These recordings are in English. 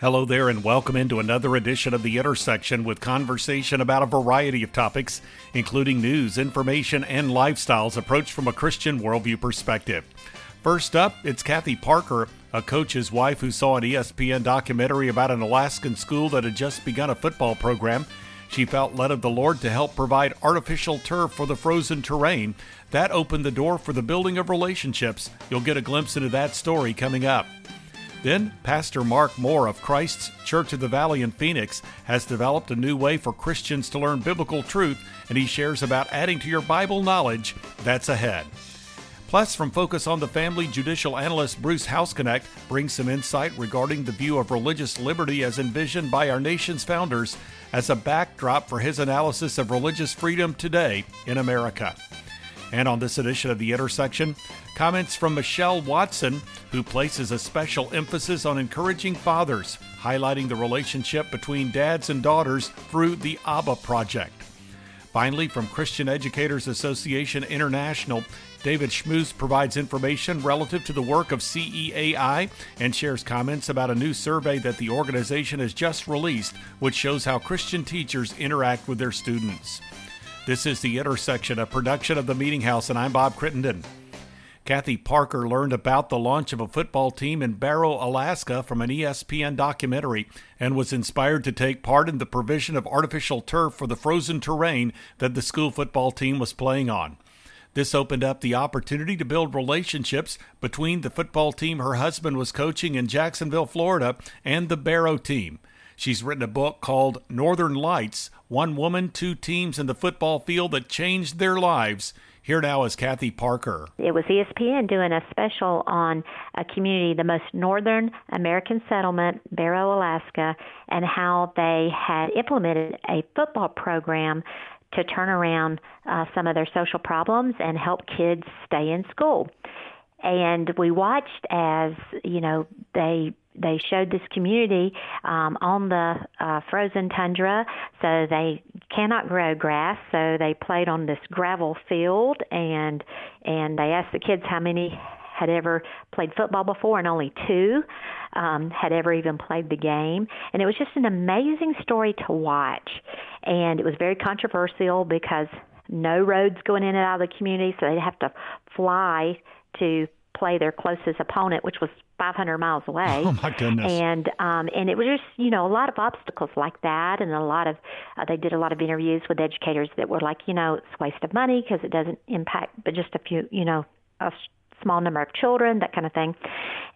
Hello there, and welcome into another edition of The Intersection with conversation about a variety of topics, including news, information, and lifestyles approached from a Christian worldview perspective. First up, it's Kathy Parker, a coach's wife who saw an ESPN documentary about an Alaskan school that had just begun a football program. She felt led of the Lord to help provide artificial turf for the frozen terrain. That opened the door for the building of relationships. You'll get a glimpse into that story coming up. Then, Pastor Mark Moore of Christ's Church of the Valley in Phoenix has developed a new way for Christians to learn biblical truth, and he shares about adding to your Bible knowledge that's ahead. Plus, from Focus on the Family, judicial analyst Bruce Hausknecht brings some insight regarding the view of religious liberty as envisioned by our nation's founders as a backdrop for his analysis of religious freedom today in America. And on this edition of The Intersection, comments from Michelle Watson, who places a special emphasis on encouraging fathers, highlighting the relationship between dads and daughters through the ABBA Project. Finally, from Christian Educators Association International, David Schmus provides information relative to the work of CEAI and shares comments about a new survey that the organization has just released, which shows how Christian teachers interact with their students. This is The Intersection, a production of the Meeting House, and I'm Bob Crittenden. Kathy Parker learned about the launch of a football team in Barrow, Alaska from an ESPN documentary and was inspired to take part in the provision of artificial turf for the frozen terrain that the school football team was playing on. This opened up the opportunity to build relationships between the football team her husband was coaching in Jacksonville, Florida, and the Barrow team. She's written a book called Northern Lights One Woman, Two Teams in the Football Field That Changed Their Lives. Here now is Kathy Parker. It was ESPN doing a special on a community, the most northern American settlement, Barrow, Alaska, and how they had implemented a football program to turn around uh, some of their social problems and help kids stay in school. And we watched as, you know, they they showed this community um, on the uh, frozen tundra, so they cannot grow grass. So they played on this gravel field, and and they asked the kids how many had ever played football before, and only two um, had ever even played the game. And it was just an amazing story to watch, and it was very controversial because no roads going in and out of the community, so they'd have to fly to play their closest opponent, which was 500 miles away. Oh my goodness! And um, and it was just you know a lot of obstacles like that, and a lot of uh, they did a lot of interviews with educators that were like you know it's a waste of money because it doesn't impact but just a few you know a small number of children that kind of thing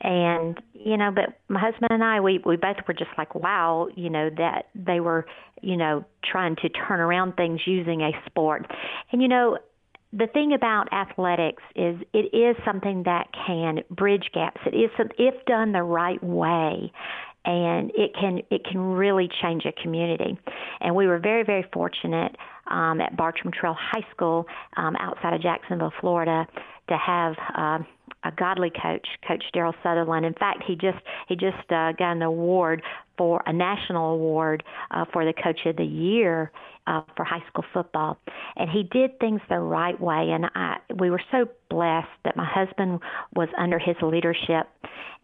and you know but my husband and i we we both were just like wow you know that they were you know trying to turn around things using a sport and you know the thing about athletics is it is something that can bridge gaps. It is some, if done the right way, and it can it can really change a community. And we were very very fortunate um, at Bartram Trail High School um, outside of Jacksonville, Florida, to have. Uh, a godly coach, Coach Daryl Sutherland. In fact, he just he just uh, got an award for a national award uh, for the Coach of the Year uh, for high school football, and he did things the right way. And I, we were so blessed that my husband was under his leadership,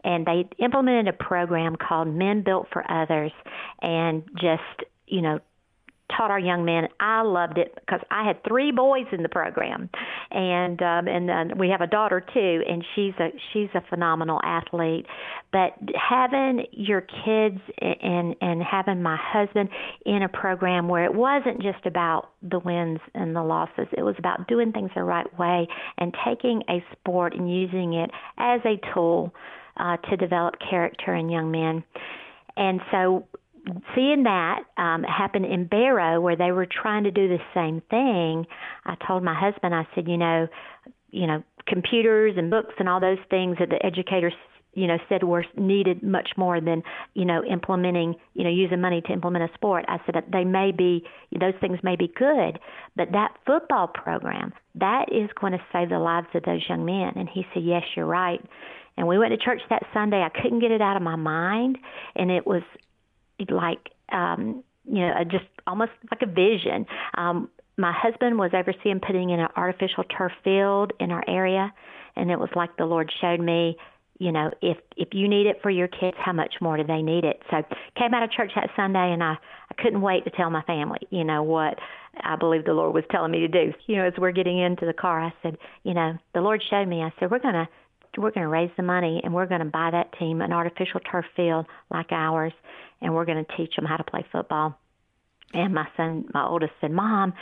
and they implemented a program called Men Built for Others, and just you know taught our young men. I loved it because I had three boys in the program, and um, and then we have a daughter too, and she's a she's a phenomenal athlete. But having your kids and and having my husband in a program where it wasn't just about the wins and the losses, it was about doing things the right way and taking a sport and using it as a tool uh, to develop character in young men. And so seeing that um, happen in Barrow, where they were trying to do the same thing, I told my husband, I said, you know, you know, computers and books and all those things that the educators you know said were needed much more than you know implementing you know using money to implement a sport. I said they may be those things may be good but that football program that is going to save the lives of those young men. And he said yes you're right. And we went to church that sunday. I couldn't get it out of my mind and it was like um, you know just almost like a vision. Um, my husband was overseeing putting in an artificial turf field in our area, and it was like the Lord showed me you know, if if you need it for your kids, how much more do they need it? So came out of church that Sunday, and I I couldn't wait to tell my family, you know, what I believe the Lord was telling me to do. You know, as we're getting into the car, I said, you know, the Lord showed me. I said, we're gonna we're gonna raise the money, and we're gonna buy that team an artificial turf field like ours, and we're gonna teach them how to play football. And my son, my oldest, said, Mom,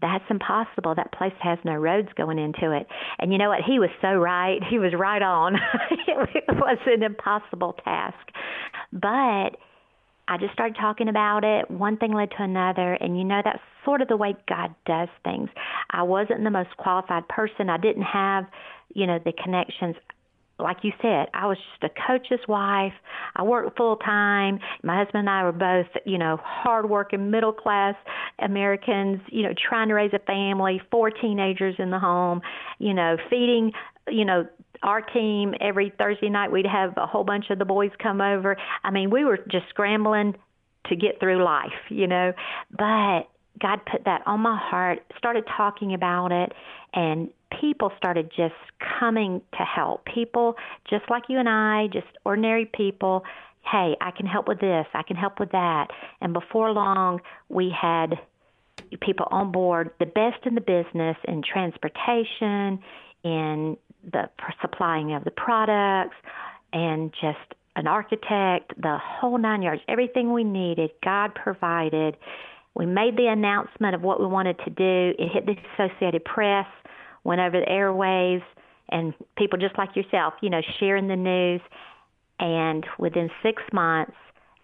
that's impossible. That place has no roads going into it. And you know what? He was so right. He was right on. it was an impossible task. But I just started talking about it. One thing led to another. And you know, that's sort of the way God does things. I wasn't the most qualified person. I didn't have, you know, the connections like you said, I was just a coach's wife. I worked full time. My husband and I were both, you know, hardworking middle class Americans, you know, trying to raise a family, four teenagers in the home, you know, feeding, you know, our team every Thursday night we'd have a whole bunch of the boys come over. I mean, we were just scrambling to get through life, you know. But God put that on my heart, started talking about it, and people started just coming to help. People just like you and I, just ordinary people. Hey, I can help with this, I can help with that. And before long, we had people on board, the best in the business in transportation, in the supplying of the products, and just an architect, the whole nine yards, everything we needed, God provided. We made the announcement of what we wanted to do. It hit the Associated Press went over the airwaves, and people just like yourself, you know, sharing the news. And within six months,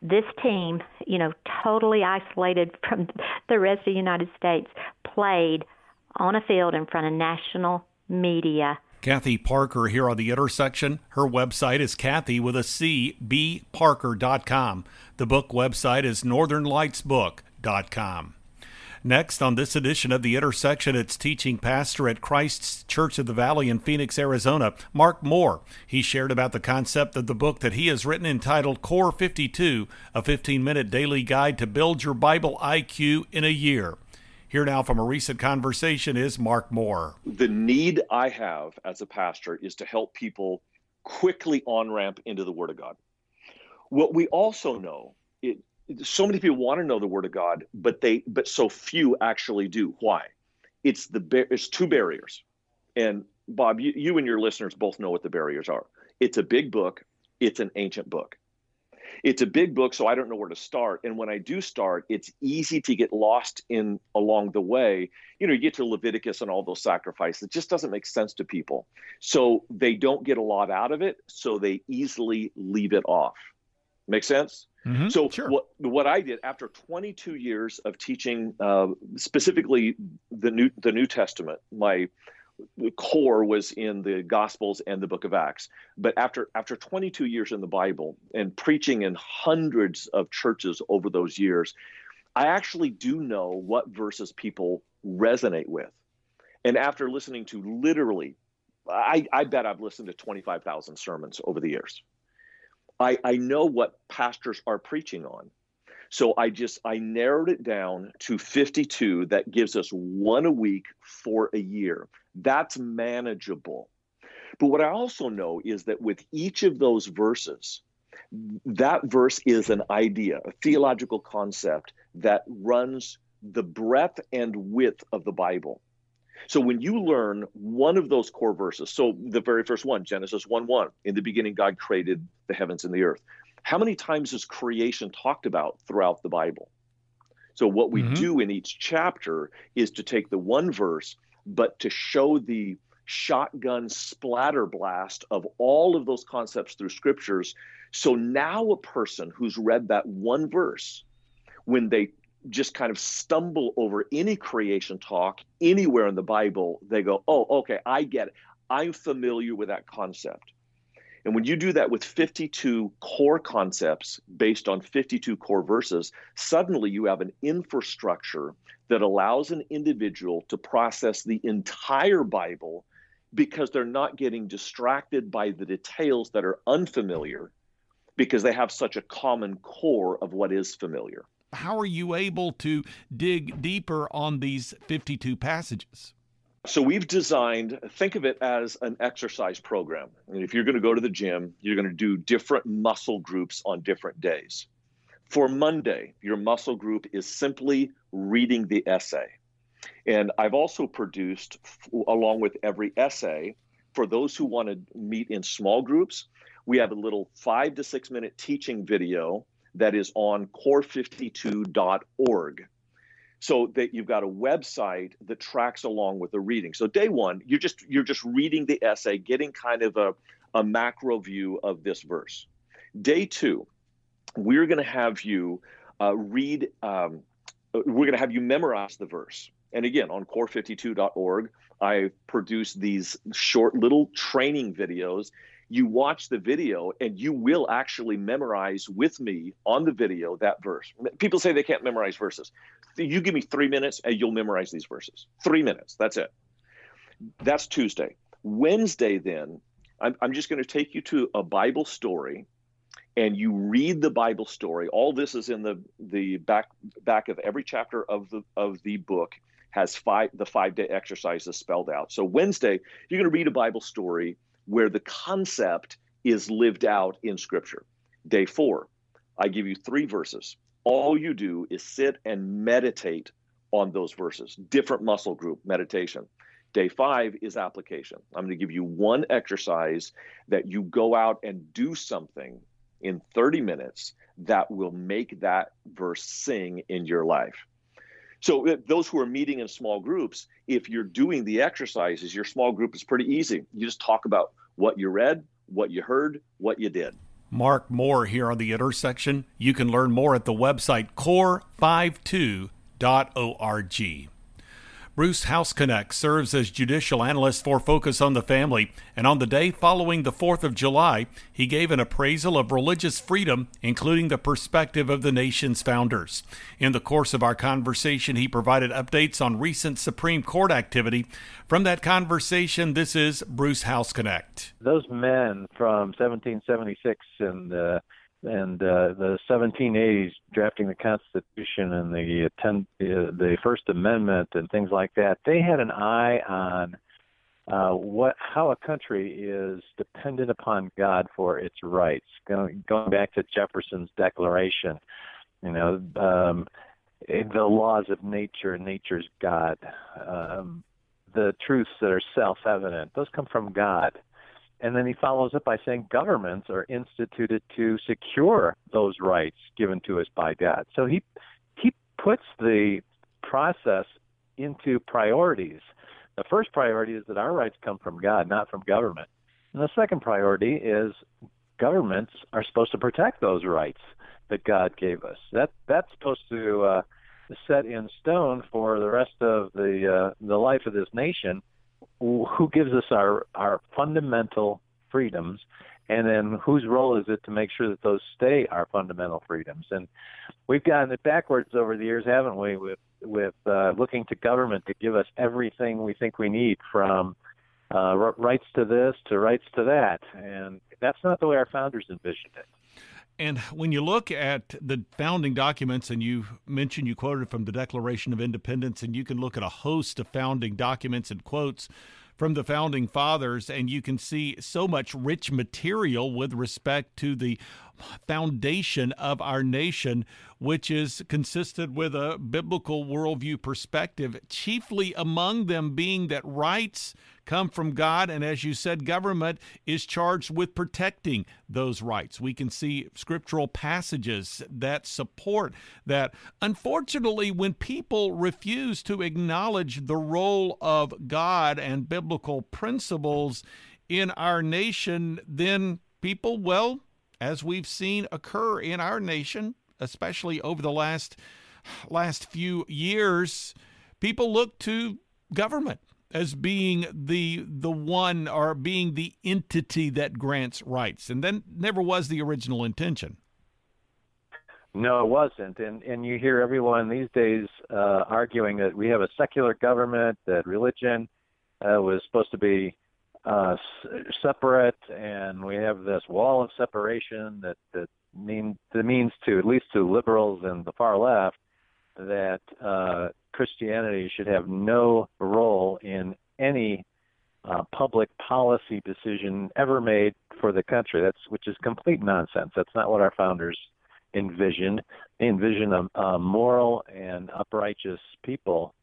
this team, you know, totally isolated from the rest of the United States, played on a field in front of national media. Kathy Parker here on the intersection. Her website is Kathy with. The book website is northernlightsbook.com. Next, on this edition of The Intersection, it's teaching pastor at Christ's Church of the Valley in Phoenix, Arizona, Mark Moore. He shared about the concept of the book that he has written entitled Core 52, a 15 minute daily guide to build your Bible IQ in a year. Here now from a recent conversation is Mark Moore. The need I have as a pastor is to help people quickly on ramp into the Word of God. What we also know it, so many people want to know the word of God, but they but so few actually do. Why? It's the it's two barriers, and Bob, you, you and your listeners both know what the barriers are. It's a big book. It's an ancient book. It's a big book, so I don't know where to start. And when I do start, it's easy to get lost in along the way. You know, you get to Leviticus and all those sacrifices. It just doesn't make sense to people. So they don't get a lot out of it, so they easily leave it off. Make sense? Mm-hmm, so sure. what what I did after 22 years of teaching, uh, specifically the new the New Testament, my core was in the Gospels and the Book of Acts. But after after 22 years in the Bible and preaching in hundreds of churches over those years, I actually do know what verses people resonate with. And after listening to literally, I, I bet I've listened to 25,000 sermons over the years. I, I know what pastors are preaching on. So I just I narrowed it down to 52 that gives us one a week for a year. That's manageable. But what I also know is that with each of those verses, that verse is an idea, a theological concept that runs the breadth and width of the Bible. So when you learn one of those core verses, so the very first one, Genesis 1 1, in the beginning, God created the heavens and the earth. How many times is creation talked about throughout the Bible? So what we mm-hmm. do in each chapter is to take the one verse, but to show the shotgun splatter blast of all of those concepts through scriptures. So now a person who's read that one verse, when they just kind of stumble over any creation talk anywhere in the Bible, they go, oh, okay, I get it. I'm familiar with that concept. And when you do that with 52 core concepts based on 52 core verses, suddenly you have an infrastructure that allows an individual to process the entire Bible because they're not getting distracted by the details that are unfamiliar because they have such a common core of what is familiar how are you able to dig deeper on these 52 passages? So we've designed, think of it as an exercise program. And if you're going to go to the gym, you're going to do different muscle groups on different days. For Monday, your muscle group is simply reading the essay. And I've also produced, along with every essay, for those who want to meet in small groups, we have a little five to six minute teaching video that is on core52.org so that you've got a website that tracks along with the reading. So day one you're just you're just reading the essay getting kind of a, a macro view of this verse. Day two we're going to have you uh, read um, we're going to have you memorize the verse. And again on core52.org i produce these short little training videos you watch the video and you will actually memorize with me on the video that verse. People say they can't memorize verses. You give me three minutes and you'll memorize these verses. Three minutes. That's it. That's Tuesday. Wednesday, then, I'm, I'm just going to take you to a Bible story and you read the Bible story. All this is in the, the back, back of every chapter of the, of the book has five the five day exercises spelled out. So Wednesday, you're going to read a Bible story where the concept is lived out in Scripture. Day four, I give you three verses. All you do is sit and meditate on those verses, different muscle group meditation. Day five is application. I'm going to give you one exercise that you go out and do something in 30 minutes that will make that verse sing in your life. So, uh, those who are meeting in small groups, if you're doing the exercises, your small group is pretty easy. You just talk about what you read, what you heard, what you did. Mark Moore here on the intersection. You can learn more at the website core52.org. Bruce Hausknecht serves as judicial analyst for Focus on the Family, and on the day following the 4th of July, he gave an appraisal of religious freedom, including the perspective of the nation's founders. In the course of our conversation, he provided updates on recent Supreme Court activity. From that conversation, this is Bruce Hausknecht. Those men from 1776 and uh, and uh, the 1780s drafting the Constitution and the ten, uh, the First Amendment and things like that, they had an eye on uh, what how a country is dependent upon God for its rights. Going, going back to Jefferson's Declaration, you know, um, the laws of nature, nature's God, um, the truths that are self-evident, those come from God and then he follows up by saying governments are instituted to secure those rights given to us by God. So he he puts the process into priorities. The first priority is that our rights come from God, not from government. And the second priority is governments are supposed to protect those rights that God gave us. That that's supposed to uh, set in stone for the rest of the uh, the life of this nation who gives us our our fundamental freedoms and then whose role is it to make sure that those stay our fundamental freedoms? And we've gotten it backwards over the years haven't we with with uh, looking to government to give us everything we think we need from uh, rights to this to rights to that. And that's not the way our founders envisioned it and when you look at the founding documents, and you mentioned you quoted from the Declaration of Independence, and you can look at a host of founding documents and quotes from the founding fathers, and you can see so much rich material with respect to the foundation of our nation, which is consistent with a biblical worldview perspective, chiefly among them being that rights come from God. And as you said, government is charged with protecting those rights. We can see scriptural passages that support that. Unfortunately, when people refuse to acknowledge the role of God and biblical principles in our nation, then people, well, as we've seen occur in our nation, especially over the last last few years, people look to government as being the the one or being the entity that grants rights, and then never was the original intention. No, it wasn't, and and you hear everyone these days uh, arguing that we have a secular government, that religion uh, was supposed to be uh, separate, and we have this wall of separation that that mean that means to at least to liberals and the far left that uh, Christianity should have no role in any uh, public policy decision ever made for the country. That's which is complete nonsense. That's not what our founders envisioned. They envisioned a, a moral and uprighteous people.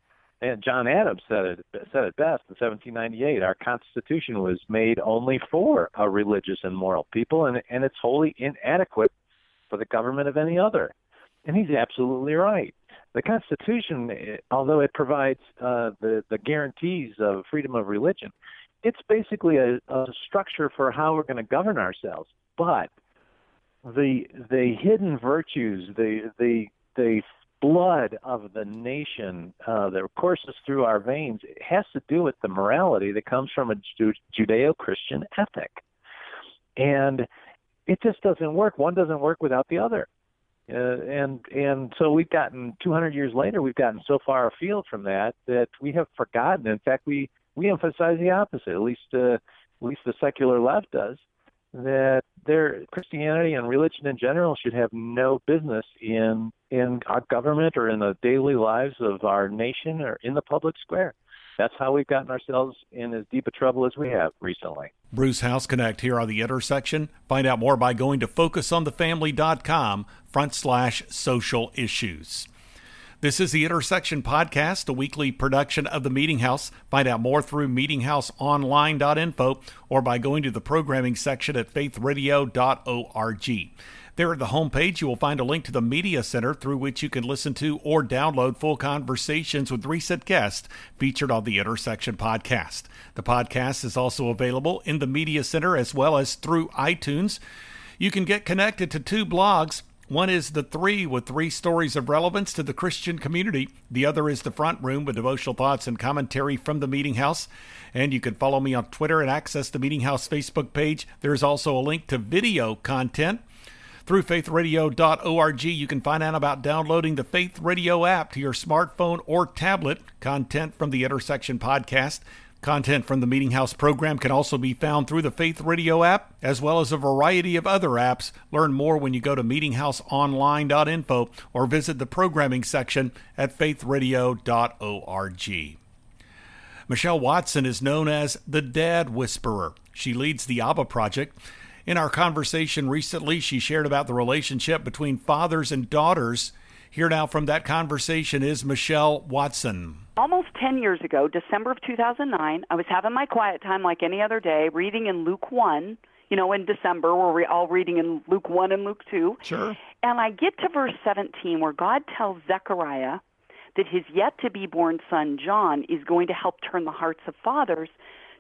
And John Adams said it said it best in 1798. Our Constitution was made only for a religious and moral people, and and it's wholly inadequate for the government of any other. And he's absolutely right. The Constitution, although it provides uh, the the guarantees of freedom of religion, it's basically a, a structure for how we're going to govern ourselves. But the the hidden virtues, the the the blood of the nation uh, that courses through our veins it has to do with the morality that comes from a Judeo-Christian ethic, and it just doesn't work. One doesn't work without the other. Uh, and and so we've gotten 200 years later, we've gotten so far afield from that that we have forgotten. In fact, we we emphasize the opposite. At least uh, at least the secular left does that their Christianity and religion in general should have no business in in our government or in the daily lives of our nation or in the public square. That's how we've gotten ourselves in as deep a trouble as we have recently. Bruce Hausknecht here on the intersection. Find out more by going to focusonthefamily.com front slash social issues. This is the Intersection Podcast, a weekly production of the Meeting House. Find out more through meetinghouseonline.info or by going to the programming section at faithradio.org. There at the homepage, you will find a link to the Media Center through which you can listen to or download full conversations with recent guests featured on the Intersection podcast. The podcast is also available in the Media Center as well as through iTunes. You can get connected to two blogs one is The Three with three stories of relevance to the Christian community. The other is The Front Room with devotional thoughts and commentary from the Meeting House. And you can follow me on Twitter and access the Meeting House Facebook page. There's also a link to video content. Through faithradio.org, you can find out about downloading the Faith Radio app to your smartphone or tablet, content from the Intersection podcast. Content from the Meeting House program can also be found through the Faith Radio app, as well as a variety of other apps. Learn more when you go to meetinghouseonline.info or visit the programming section at faithradio.org. Michelle Watson is known as the Dad Whisperer. She leads the Abba Project. In our conversation recently, she shared about the relationship between fathers and daughters. Here now from that conversation is Michelle Watson almost 10 years ago, December of 2009, I was having my quiet time like any other day, reading in Luke 1. You know, in December, we're all reading in Luke 1 and Luke 2. Sure. And I get to verse 17 where God tells Zechariah that his yet to be born son, John, is going to help turn the hearts of fathers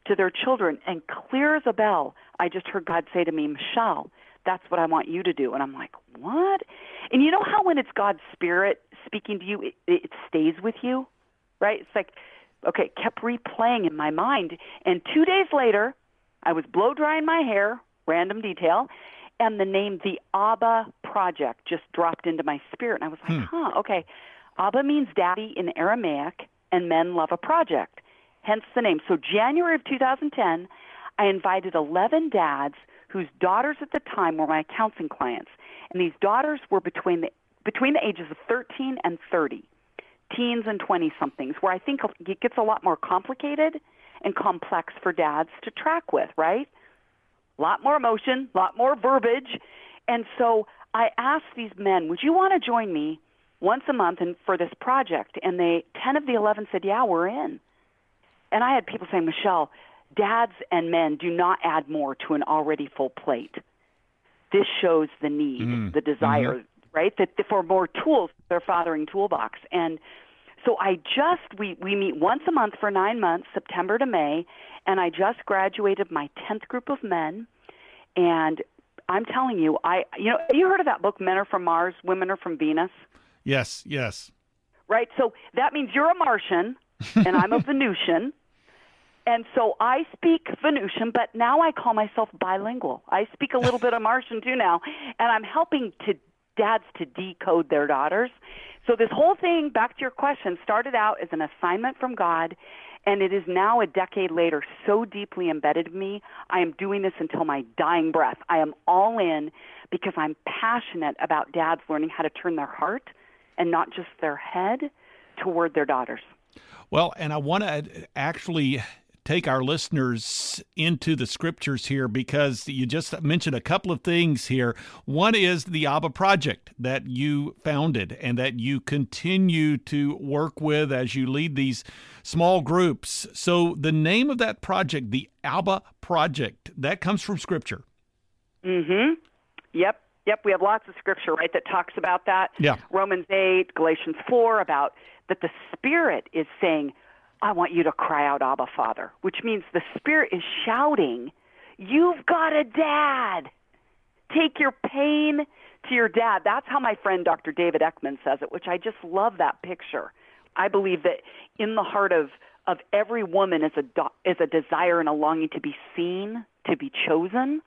to their children. And clear as a bell, I just heard God say to me, Michelle, that's what I want you to do. And I'm like, what? And you know how when it's God's Spirit speaking to you, it, it stays with you? right? It's like, okay, kept replaying in my mind. And two days later, I was blow drying my hair, random detail, and the name The Abba Project just dropped into my spirit. And I was like, hmm. huh, okay. Abba means daddy in Aramaic, and men love a project, hence the name. So, January of 2010, I invited 11 dads whose daughters at the time were my counseling clients. And these daughters were between the, between the ages of 13 and 30 teens and 20 somethings, where I think it gets a lot more complicated and complex for dads to track with, right? A lot more emotion, a lot more verbiage. And so I asked these men, would you want to join me once a month and for this project? And they 10 of the 11 said, yeah, we're in. And I had people saying, Michelle, dads and men do not add more to an already full plate. This shows the need, mm. the desire, mm-hmm right? That for more tools, their fathering toolbox. And so I just we we meet once a month for nine months, September to May, and I just graduated my tenth group of men, and I'm telling you, I you know you heard of that book, Men Are from Mars, Women Are from Venus. Yes, yes. Right. So that means you're a Martian, and I'm a Venusian. And so I speak Venusian, but now I call myself bilingual. I speak a little bit of Martian too now, and I'm helping to dads to decode their daughters. So this whole thing, back to your question, started out as an assignment from God, and it is now a decade later so deeply embedded in me. I am doing this until my dying breath. I am all in because I'm passionate about dads learning how to turn their heart and not just their head toward their daughters. Well, and I want to actually take our listeners into the scriptures here because you just mentioned a couple of things here. One is the Abba Project that you founded and that you continue to work with as you lead these small groups. So, the name of that project, the Abba Project, that comes from scripture. Mm hmm. Yep. Yep, we have lots of scripture, right, that talks about that. Yeah. Romans 8, Galatians 4, about that the Spirit is saying, I want you to cry out, Abba, Father, which means the Spirit is shouting, You've got a dad. Take your pain to your dad. That's how my friend Dr. David Eckman says it, which I just love that picture. I believe that in the heart of, of every woman is a, is a desire and a longing to be seen, to be chosen,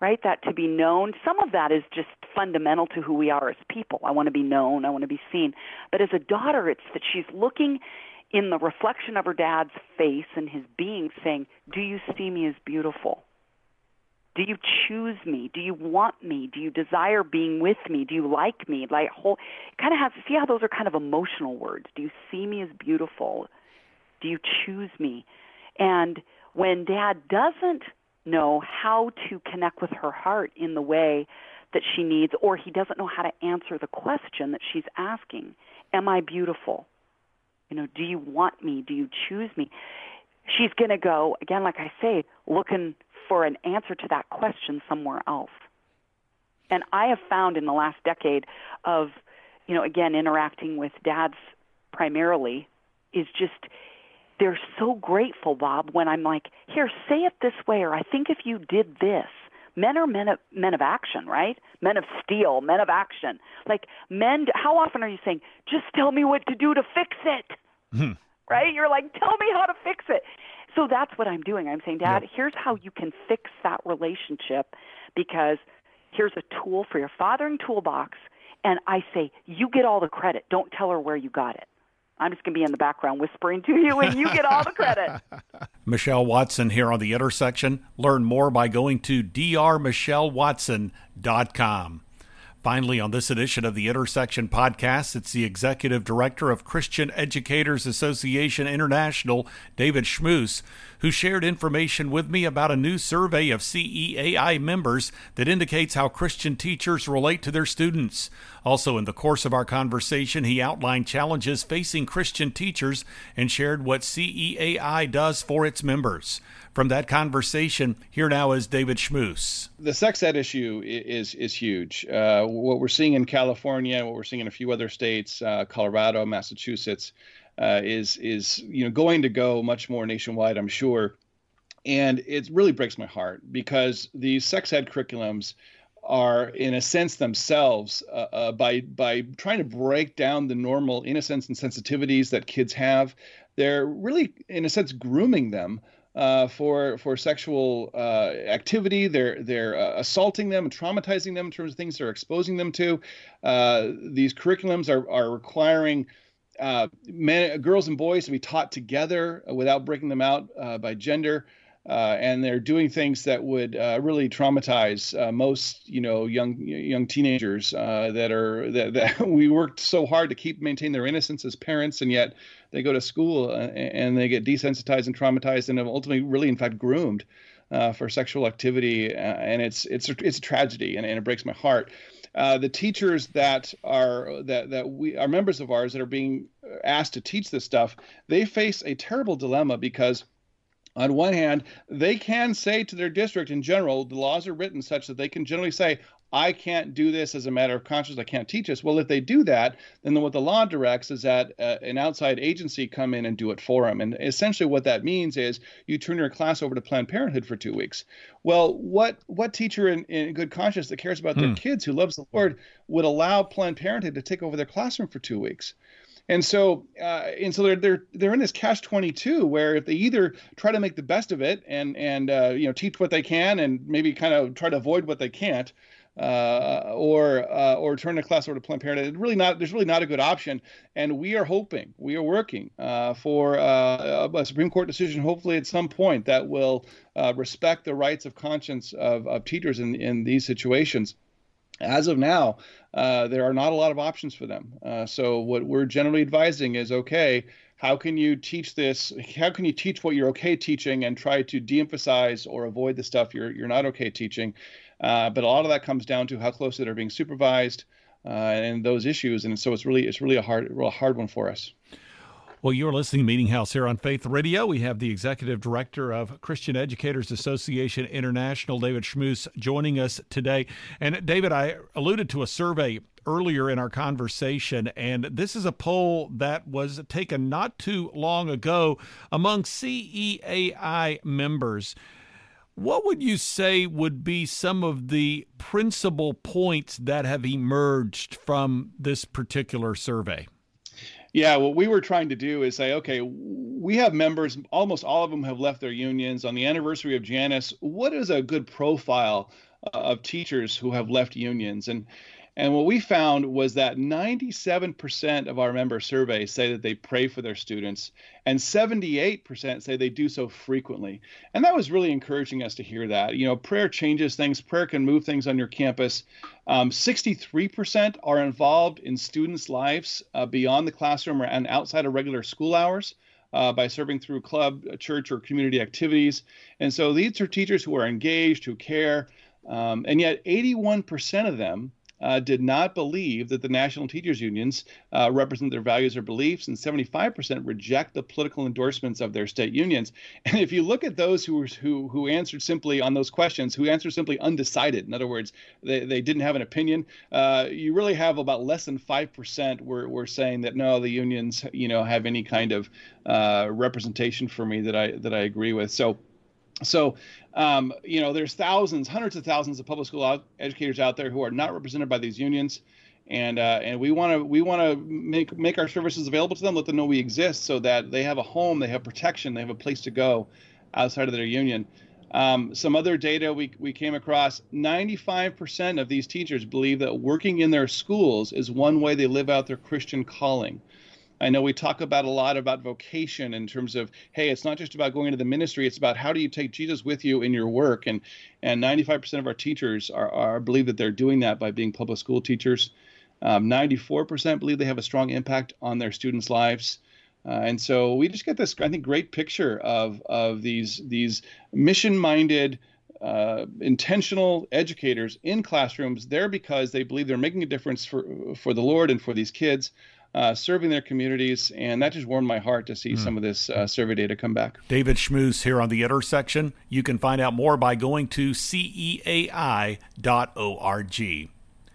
right? That to be known. Some of that is just fundamental to who we are as people. I want to be known, I want to be seen. But as a daughter, it's that she's looking in the reflection of her dad's face and his being saying, Do you see me as beautiful? Do you choose me? Do you want me? Do you desire being with me? Do you like me? Like whole kind of has see how those are kind of emotional words. Do you see me as beautiful? Do you choose me? And when dad doesn't know how to connect with her heart in the way that she needs, or he doesn't know how to answer the question that she's asking Am I beautiful? You know, do you want me? Do you choose me? She's going to go, again, like I say, looking for an answer to that question somewhere else. And I have found in the last decade of, you know, again, interacting with dads primarily, is just they're so grateful, Bob, when I'm like, here, say it this way, or I think if you did this. Men are men of men of action, right? Men of steel, men of action. Like men, how often are you saying, "Just tell me what to do to fix it"? Hmm. Right? You're like, "Tell me how to fix it." So that's what I'm doing. I'm saying, Dad, here's how you can fix that relationship, because here's a tool for your fathering toolbox, and I say, you get all the credit. Don't tell her where you got it. I'm just going to be in the background whispering to you, and you get all the credit. Michelle Watson here on The Intersection. Learn more by going to drmichellewatson.com. Finally, on this edition of the Intersection podcast, it's the Executive Director of Christian Educators Association International, David Schmus, who shared information with me about a new survey of CEAI members that indicates how Christian teachers relate to their students. Also, in the course of our conversation, he outlined challenges facing Christian teachers and shared what CEAI does for its members. From that conversation, here now is David Schmus. The sex ed issue is is huge. Uh, what we're seeing in California, what we're seeing in a few other states, uh, Colorado, Massachusetts, uh, is is you know going to go much more nationwide, I'm sure. And it really breaks my heart because these sex ed curriculums are in a sense themselves uh, uh, by by trying to break down the normal innocence and sensitivities that kids have they're really in a sense grooming them uh, for for sexual uh, activity. They're they're uh, assaulting them traumatizing them in terms of things they're exposing them to. Uh, these curriculums are are requiring. Uh, men, girls and boys to be taught together without breaking them out by gender. Uh, and they're doing things that would uh, really traumatize uh, most, you know, young young teenagers that are that, that we worked so hard to keep maintain their innocence as parents, and yet they go to school uh, and they get desensitized and traumatized and ultimately really in fact groomed uh, for sexual activity uh, and it's it's a, it's a tragedy and, and it breaks my heart. Uh, the teachers that are that that we are members of ours that are being asked to teach this stuff they face a terrible dilemma because on one hand, they can say to their district in general, the laws are written such that they can generally say, I can't do this as a matter of conscience. I can't teach this. Well, if they do that, then what the law directs is that uh, an outside agency come in and do it for them. And essentially, what that means is you turn your class over to Planned Parenthood for two weeks. Well, what what teacher in, in good conscience that cares about hmm. their kids who loves the Lord would allow Planned Parenthood to take over their classroom for two weeks? And so, uh, and so they're they're they're in this catch twenty two where if they either try to make the best of it and and uh, you know teach what they can and maybe kind of try to avoid what they can't, uh, or uh, or turn the class over to Planned Parenthood. Really not. There's really not a good option, and we are hoping, we are working uh, for uh, a Supreme Court decision, hopefully at some point that will uh, respect the rights of conscience of, of teachers in in these situations. As of now, uh, there are not a lot of options for them. so what we're generally advising is okay how can you teach this? How can you teach what you're okay teaching and try to de-emphasize or avoid the stuff you're you're not okay teaching? Uh, but a lot of that comes down to how closely they're being supervised uh, and those issues. And so it's really it's really a hard real hard one for us. Well, you're listening to Meeting House here on Faith Radio. We have the executive director of Christian Educators Association International, David Schmus, joining us today. And David, I alluded to a survey earlier in our conversation, and this is a poll that was taken not too long ago among CEAI members. What would you say would be some of the principal points that have emerged from this particular survey? Yeah, what we were trying to do is say, okay, we have members, almost all of them have left their unions. On the anniversary of Janus, what is a good profile uh, of teachers who have left unions? And and what we found was that 97% of our member surveys say that they pray for their students, and 78% say they do so frequently. And that was really encouraging us to hear that. You know, prayer changes things, prayer can move things on your campus. Um, 63% are involved in students' lives uh, beyond the classroom and outside of regular school hours. Uh, by serving through club, church, or community activities. And so these are teachers who are engaged, who care, um, and yet 81% of them uh, did not believe that the national teachers unions uh, represent their values or beliefs, and 75% reject the political endorsements of their state unions. And if you look at those who who who answered simply on those questions, who answered simply undecided, in other words, they, they didn't have an opinion, uh, you really have about less than five percent were were saying that no, the unions you know have any kind of uh, representation for me that I that I agree with. So so, um, you know, there's thousands, hundreds of thousands of public school educators out there who are not represented by these unions, and uh, and we want to we want to make make our services available to them, let them know we exist, so that they have a home, they have protection, they have a place to go outside of their union. Um, some other data we, we came across 95% of these teachers believe that working in their schools is one way they live out their Christian calling. I know we talk about a lot about vocation in terms of, hey, it's not just about going into the ministry; it's about how do you take Jesus with you in your work. And and 95% of our teachers are, are believe that they're doing that by being public school teachers. Um, 94% believe they have a strong impact on their students' lives. Uh, and so we just get this, I think, great picture of of these these mission-minded, uh, intentional educators in classrooms there because they believe they're making a difference for for the Lord and for these kids uh, serving their communities, and that just warmed my heart to see mm. some of this uh, survey data come back. David Schmus here on the intersection. You can find out more by going to ceai.org.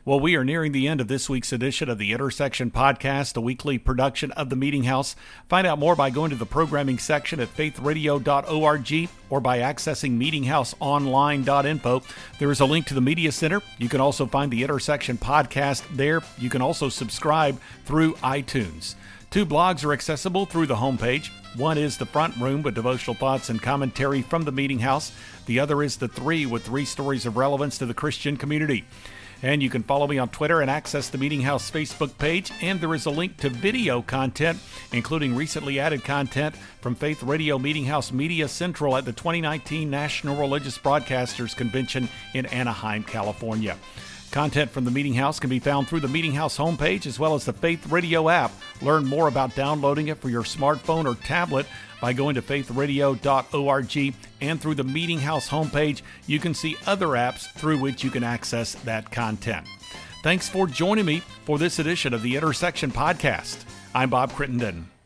Well, we are nearing the end of this week's edition of the Intersection Podcast, a weekly production of the Meeting House. Find out more by going to the programming section at faithradio.org or by accessing meetinghouseonline.info. There is a link to the Media Center. You can also find the Intersection Podcast there. You can also subscribe through iTunes. Two blogs are accessible through the homepage. One is the front room with devotional thoughts and commentary from the meeting house. The other is the three with three stories of relevance to the Christian community. And you can follow me on Twitter and access the Meeting House Facebook page. And there is a link to video content, including recently added content from Faith Radio Meeting House Media Central at the 2019 National Religious Broadcasters Convention in Anaheim, California. Content from the Meeting House can be found through the Meeting House homepage as well as the Faith Radio app. Learn more about downloading it for your smartphone or tablet by going to faithradio.org and through the Meeting House homepage. You can see other apps through which you can access that content. Thanks for joining me for this edition of the Intersection Podcast. I'm Bob Crittenden.